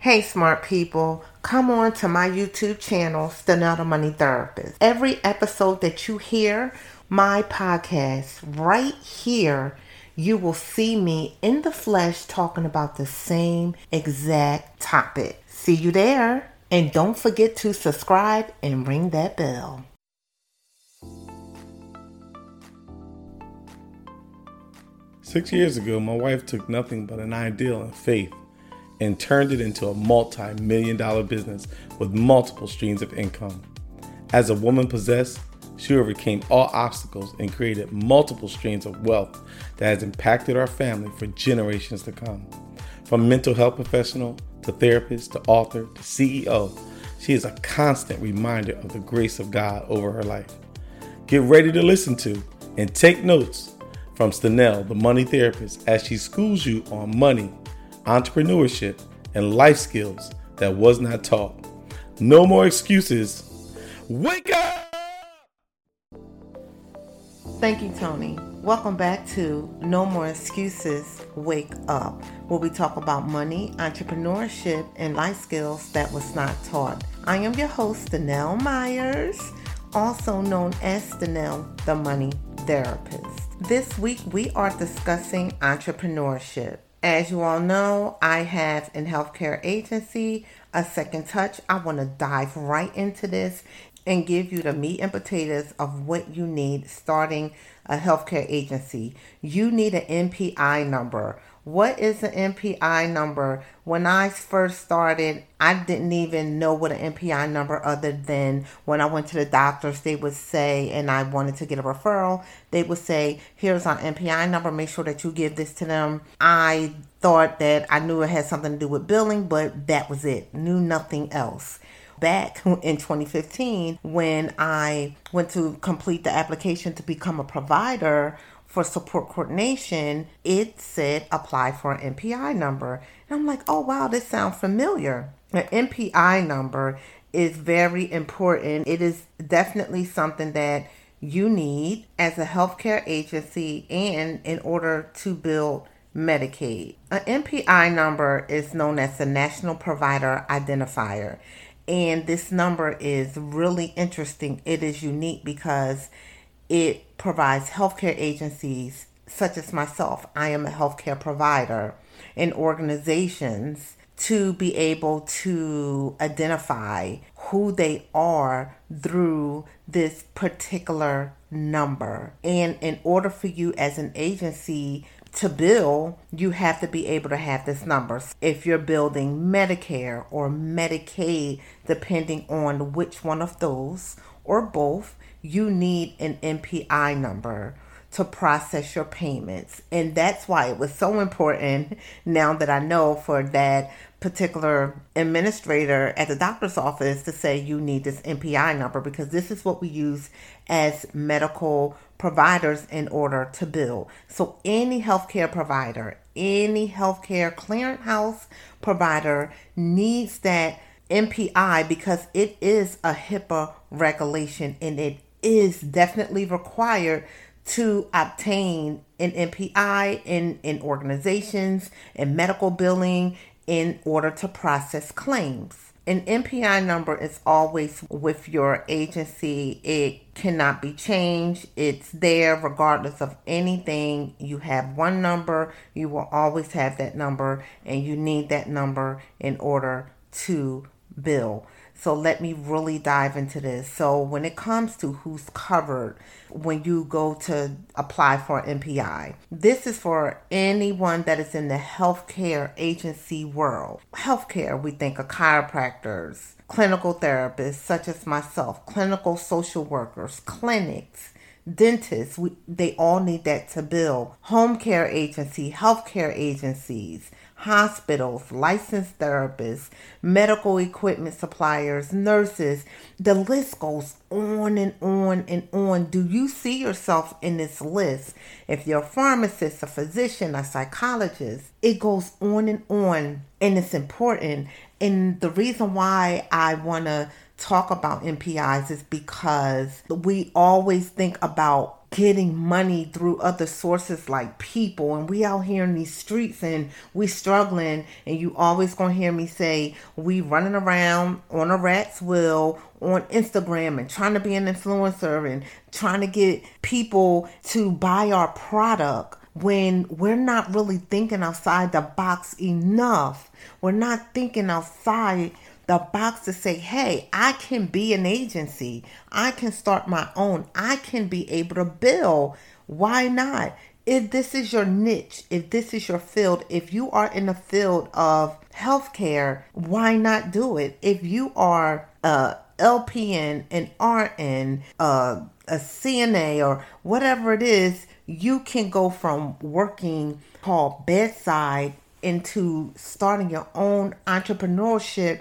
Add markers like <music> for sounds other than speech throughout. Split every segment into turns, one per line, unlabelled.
Hey, smart people, come on to my YouTube channel, Stanella Money Therapist. Every episode that you hear, my podcast, right here, you will see me in the flesh talking about the same exact topic. See you there. And don't forget to subscribe and ring that bell.
Six years ago, my wife took nothing but an ideal and faith and turned it into a multi million dollar business with multiple streams of income. As a woman possessed, she overcame all obstacles and created multiple streams of wealth that has impacted our family for generations to come. From mental health professional to therapist to author to CEO, she is a constant reminder of the grace of God over her life. Get ready to listen to and take notes from Stanell, the money therapist, as she schools you on money entrepreneurship, and life skills that was not taught. No more excuses. Wake up!
Thank you, Tony. Welcome back to No More Excuses, Wake Up, where we talk about money, entrepreneurship, and life skills that was not taught. I am your host, Danelle Myers, also known as Danelle, the money therapist. This week we are discussing entrepreneurship. As you all know, I have in healthcare agency a second touch. I want to dive right into this and give you the meat and potatoes of what you need starting a healthcare agency. You need an NPI number. What is an NPI number? When I first started, I didn't even know what an NPI number other than when I went to the doctors, they would say, and I wanted to get a referral, they would say, here's our NPI number, make sure that you give this to them. I thought that I knew it had something to do with billing, but that was it. Knew nothing else back <laughs> in 2015 when I went to complete the application to become a provider for support coordination, it said apply for an NPI number. And I'm like, oh wow, this sounds familiar. An NPI number is very important. It is definitely something that you need as a healthcare agency and in order to build Medicaid. An NPI number is known as the National Provider Identifier. And this number is really interesting. It is unique because it provides healthcare agencies such as myself. I am a healthcare provider and organizations to be able to identify who they are through this particular number. And in order for you as an agency to bill, you have to be able to have this number. If you're building Medicare or Medicaid, depending on which one of those or both, you need an NPI number to process your payments. And that's why it was so important now that I know for that particular administrator at the doctor's office to say you need this NPI number because this is what we use as medical providers in order to bill. So any healthcare provider, any healthcare clearinghouse provider needs that NPI because it is a HIPAA regulation and it is definitely required to obtain an NPI in, in organizations and medical billing in order to process claims. An NPI number is always with your agency. It cannot be changed. It's there regardless of anything. You have one number, you will always have that number, and you need that number in order to bill. So let me really dive into this. So when it comes to who's covered when you go to apply for NPI, this is for anyone that is in the healthcare agency world. Healthcare, we think of chiropractors, clinical therapists such as myself, clinical social workers, clinics, dentists, we, they all need that to bill. Home care agency, healthcare agencies, hospitals, licensed therapists, medical equipment suppliers, nurses. The list goes on and on and on. Do you see yourself in this list? If you're a pharmacist, a physician, a psychologist, it goes on and on, and it's important. And the reason why I want to talk about NPIs is because we always think about getting money through other sources like people and we out here in these streets and we struggling and you always gonna hear me say we running around on a rat's wheel on Instagram and trying to be an influencer and trying to get people to buy our product when we're not really thinking outside the box enough. We're not thinking outside the box to say, hey, I can be an agency. I can start my own. I can be able to bill. Why not? If this is your niche, if this is your field, if you are in the field of healthcare, why not do it? If you are a LPN, an RN, uh, a CNA, or whatever it is, you can go from working called bedside into starting your own entrepreneurship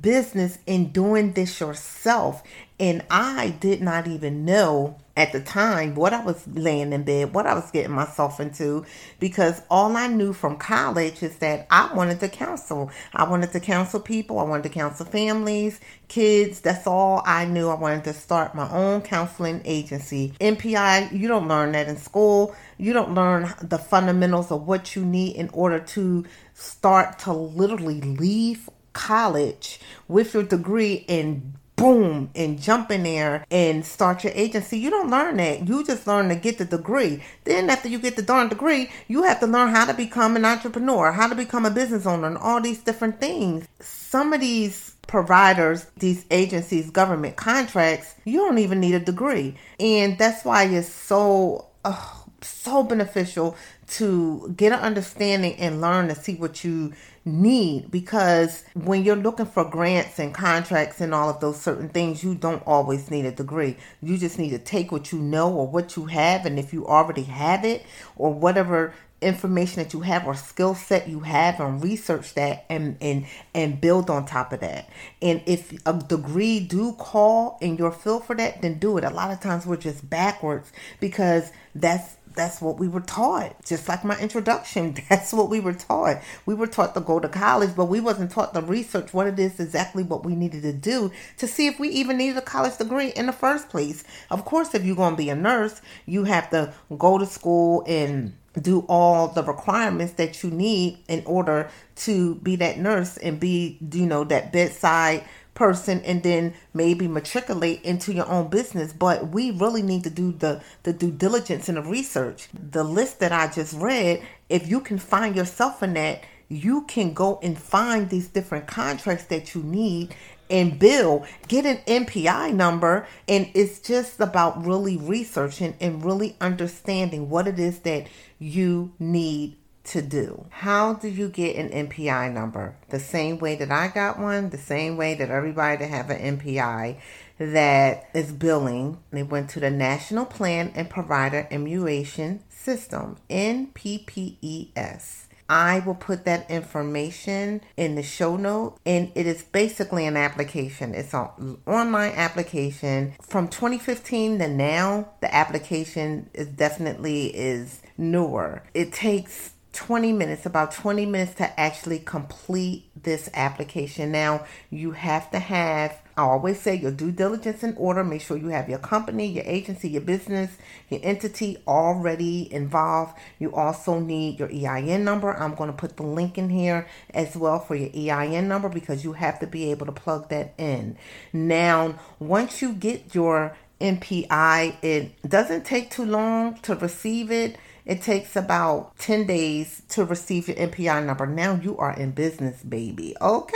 business and doing this yourself. And I did not even know at the time what I was laying in bed, what I was getting myself into, because all I knew from college is that I wanted to counsel. I wanted to counsel people, I wanted to counsel families, kids. That's all I knew. I wanted to start my own counseling agency. NPI, you don't learn that in school. You don't learn the fundamentals of what you need in order to start to literally leave college with your degree and boom and jump in there and start your agency. You don't learn that. You just learn to get the degree. Then after you get the darn degree, you have to learn how to become an entrepreneur, how to become a business owner, and all these different things. Some of these providers, these agencies, government contracts, you don't even need a degree. And that's why it's so uh, so beneficial to get an understanding and learn to see what you need. Because when you're looking for grants and contracts and all of those certain things, you don't always need a degree. You just need to take what you know or what you have, and if you already have it or whatever information that you have or skill set you have and research that and and and build on top of that. And if a degree do call in your field for that then do it. A lot of times we're just backwards because that's that's what we were taught. Just like my introduction, <laughs> that's what we were taught. We were taught to go to college, but we wasn't taught to research what it is exactly what we needed to do to see if we even needed a college degree in the first place. Of course, if you're going to be a nurse, you have to go to school and do all the requirements that you need in order to be that nurse and be, you know, that bedside person and then maybe matriculate into your own business. But we really need to do the the due diligence and the research. The list that i just read if you can find yourself in that you can go and find these different contracts that you need and bill. Get an npi number and it's just about really researching and really understanding what it is that you need to do. How do you get an NPI number? The same way that I got one, the same way that everybody that have an NPI that is billing. They went to the National Plan and Provider Enumeration System, NPPES. I will put that information in the show note and it is basically an application. It's an online application from 2015 to now. The application is definitely is newer. It takes 20 minutes, about 20 minutes to actually complete this application. Now, you have to have, I always say, your due diligence in order. Make sure you have your company, your agency, your business, your entity already involved. You also need your EIN number. I'm going to put the link in here as well for your EIN number because you have to be able to plug that in. Now, once you get your NPI, it doesn't take too long to receive it it takes about 10 days to receive your NPI number. Now you are in business, baby. Okay?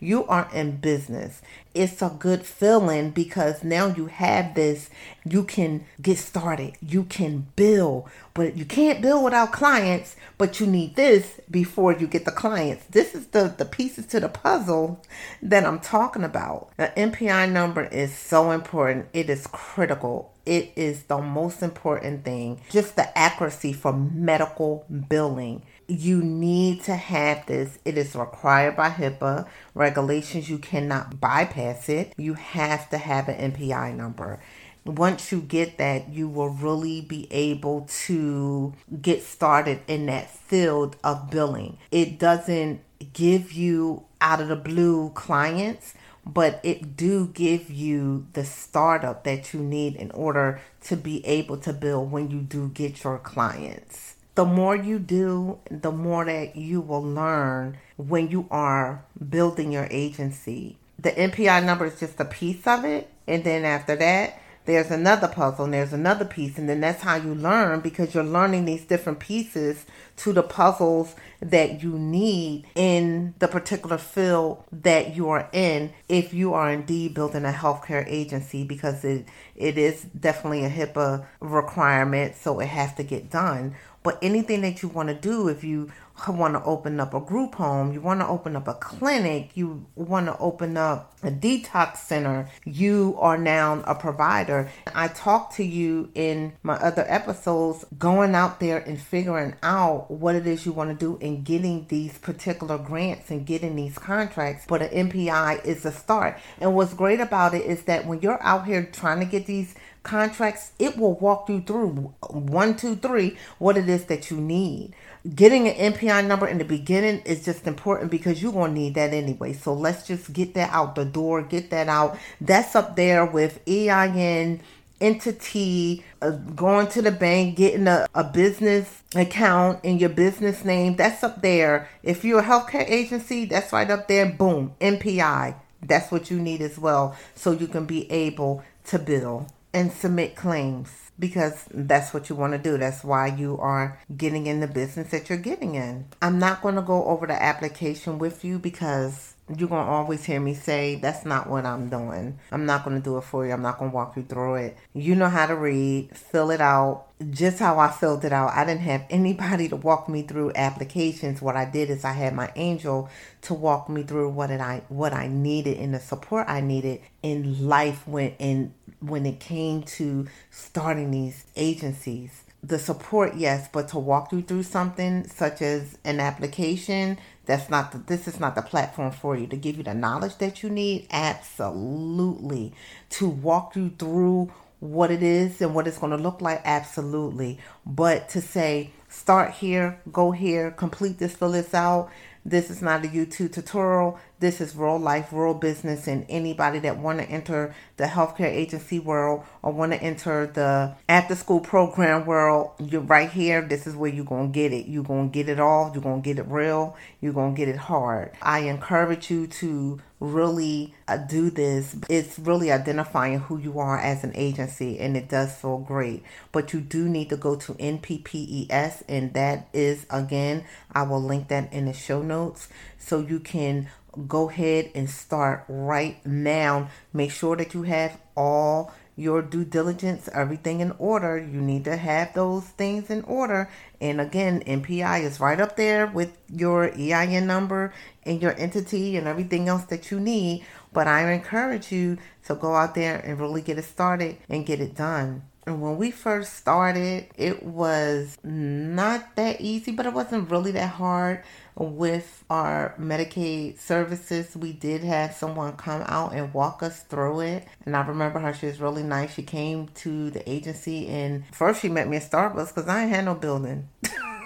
You are in business it's a good feeling because now you have this, you can get started, you can bill, but you can't bill without clients, but you need this before you get the clients. This is the, the pieces to the puzzle that I'm talking about. The NPI number is so important, it is critical. It is the most important thing. Just the accuracy for medical billing you need to have this. It is required by HIPAA regulations. You cannot bypass it. You have to have an NPI number. Once you get that, you will really be able to get started in that field of billing. It doesn't give you out of the blue clients but it do give you the startup that you need in order to be able to build when you do get your clients. The more you do, the more that you will learn when you are building your agency. The NPI number is just a piece of it, and then after that, there's another puzzle and there's another piece and then that's how you learn because you're learning these different pieces to the puzzles that you need in the particular field that you are in if you are indeed building a healthcare agency because it it is definitely a HIPAA requirement so it has to get done but anything that you want to do if you want to open up a group home, you want to open up a clinic, you want to open up a detox center, you are now a provider. I talked to you in my other episodes going out there and figuring out what it is you want to do and getting these particular grants and getting these contracts. But an NPI is a start. And what's great about it is that when you're out here trying to get these contracts, it will walk you through one, two, three, what it is that you need getting an NPI number in the beginning is just important because you're going to need that anyway. So let's just get that out the door, get that out. That's up there with EIN, entity, uh, going to the bank, getting a, a business account in your business name. That's up there. If you're a healthcare agency, that's right up there. Boom, NPI. That's what you need as well. So you can be able to bill and submit claims because that's what you want to do. That's why you are getting in the business that you're getting in. I'm not going to go over the application with you because you're going to always hear me say, that's not what I'm doing. I'm not going to do it for you. I'm not going to walk you through it. You know how to read, fill it out. Just how I filled it out. I didn't have anybody to walk me through applications. What I did is I had my angel to walk me through what I what I needed and the support I needed in life when in when it came to starting these agencies. The support, yes, but to walk you through something such as an application, that's not the, this is not the platform for you to give you the knowledge that you need. Absolutely. To walk you through what it is and what it's going to look like, absolutely. But to say, start here, go here, complete this, fill this out, this is not a YouTube tutorial. This is real life, real business, and anybody that want to enter the healthcare agency world or want to enter the after school program world, you're right here. This is where you're going to get it. You're going to get it all. You're going to get it real. You're going to get it hard. I encourage you to really uh, do this. It's really identifying who you are as an agency, and it does feel great. But you do need to go to NPPES, and that is again, I will link that in the show notes so you can go ahead and start right now. Make sure that you have all your due diligence, everything in order. You need to have those things in order. And again, NPI is right up there with your EIN number and your entity and everything else that you need. But I encourage you to go out there and really get it started and get it done. And when we first started, it was not that easy, but it wasn't really that hard with our Medicaid services. We did have someone come out and walk us through it. And I remember her, she was really nice. She came to the agency and first she met me at Starbucks because I ain't had no building. <laughs>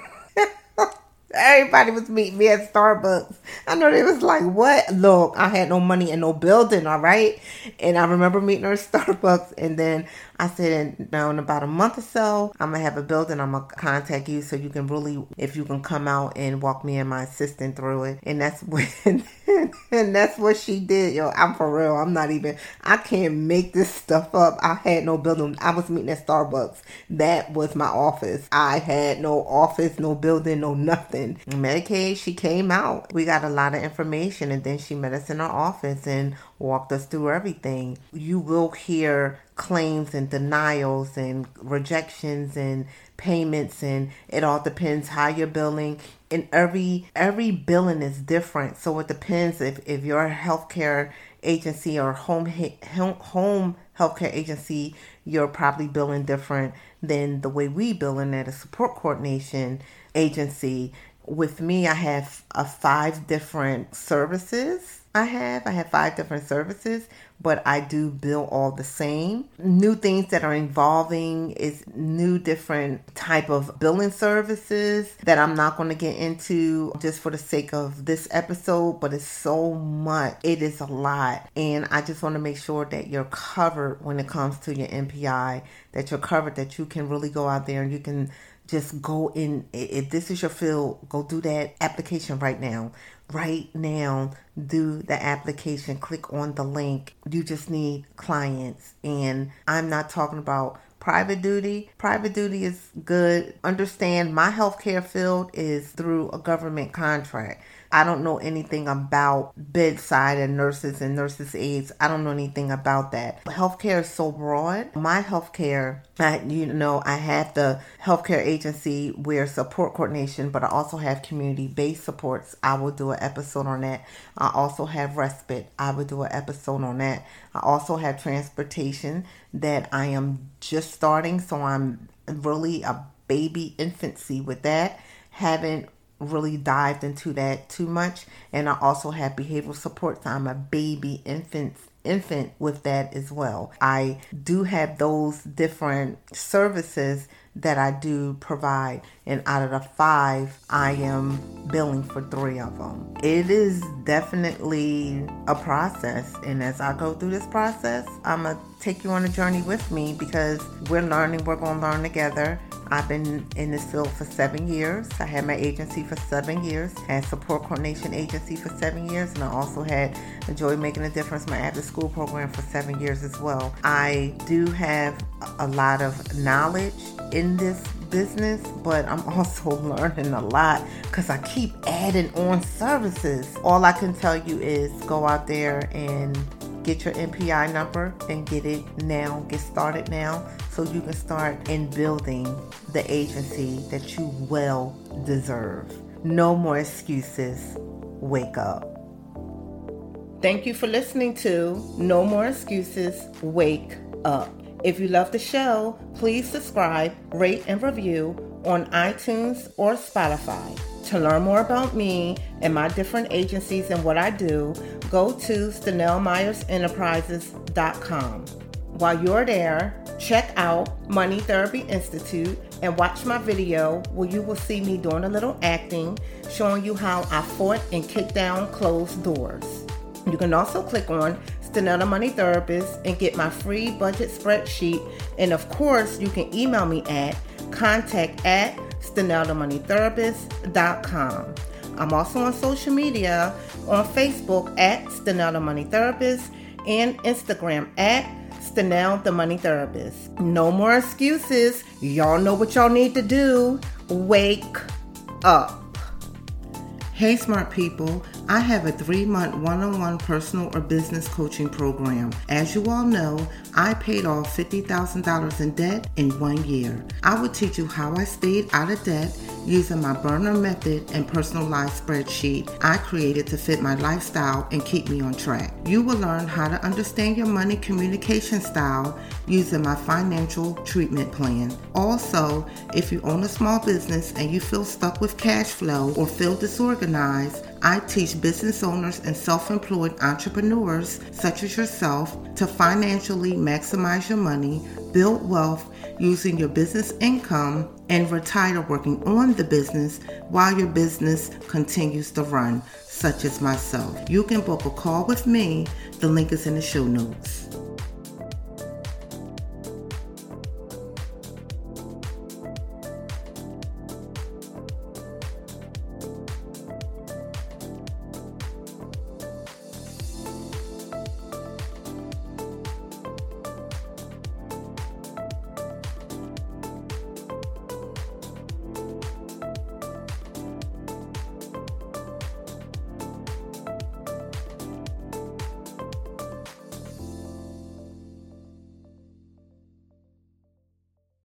Everybody was meeting me at Starbucks. I know they was like, "What? Look, I had no money and no building, all right." And I remember meeting her at <laughs> Starbucks, and then I said, "Now in about a month or so, I'm gonna have a building. I'm gonna contact you so you can really, if you can come out and walk me and my assistant through it." And that's <laughs> when, <laughs> and that's what she did. Yo, I'm for real. I'm not even. I can't make this stuff up. I had no building. I was meeting at Starbucks. That was my office. I had no office, no building, no nothing. Medicaid, she came out. We got a lot of information, and then she met us in our office and walked us through everything. You will hear claims and denials and rejections and payments and it all depends how you're billing and every every billing is different. So it depends if if your healthcare agency or home home healthcare agency you're probably billing different than the way we billing at a support coordination agency with me, I have a five different services. I have I have five different services, but I do bill all the same. New things that are involving is new different type of billing services that I'm not going to get into just for the sake of this episode, but it's so much. It is a lot, and I just want to make sure that you're covered when it comes to your NPI, that you're covered that you can really go out there and you can just go in if this is your field go do that application right now. Right now do the application click on the link. You just need clients. And i'm not talking about private duty. Private duty is good. Understand my healthcare field is through a government contract I don't know anything about bedside and nurses and nurses' aides. I don't know anything about that. Healthcare is so broad. My healthcare, I, you know, I have the healthcare agency where support coordination, but I also have community based supports. I will do an episode on that. I also have respite. I will do an episode on that. I also have transportation that I am just starting, so I'm really a baby infancy with that. Haven't really dived into that too much. And I also have behavioral support. So I'm a baby infant infant with that as well. I do have those different services that I do provide, and out of the five, I am billing for three of them. It is definitely a process, and as I go through this process, I'm gonna take you on a journey with me because we're learning, we're gonna learn together. I've been in this field for seven years. I had my agency for seven years, had support coordination agency for seven years, and I also had Enjoy Making a Difference, my after school program for seven years as well. I do have a lot of knowledge in this business, but I'm <laughs> also learning a lot because I keep adding on services. All I can tell you is go out there and get your NPI number and get it now, get started now, so you can start in building the agency that you well deserve. No more excuses. Wake up. Thank you for listening to No More Excuses. Wake up. If you love the show, please subscribe, rate, and review on iTunes or Spotify. To learn more about me and my different agencies and what I do, go to StanelMyersEnterprises.com. While you're there, check out Money Therapy Institute and watch my video where you will see me doing a little acting, showing you how I fought and kicked down closed doors. You can also click on Stanella Money Therapist and get my free budget spreadsheet. And of course, you can email me at contact at StaneldaMoneyTherapist.com. I'm also on social media on Facebook at Stanella Money Therapist and Instagram at Stanell the Money Therapist. No more excuses. Y'all know what y'all need to do. Wake up. Hey, smart people. I have a three month one on one personal or business coaching program. As you all know, I paid off $50,000 in debt in one year. I will teach you how I stayed out of debt using my burner method and personalized spreadsheet I created to fit my lifestyle and keep me on track. You will learn how to understand your money communication style using my financial treatment plan. Also, if you own a small business and you feel stuck with cash flow or feel disorganized, I teach business owners and self employed entrepreneurs, such as yourself, to financially maximize your money, build wealth using your business income, and retire working on the business while your business continues to run, such as myself. You can book a call with me. The link is in the show notes.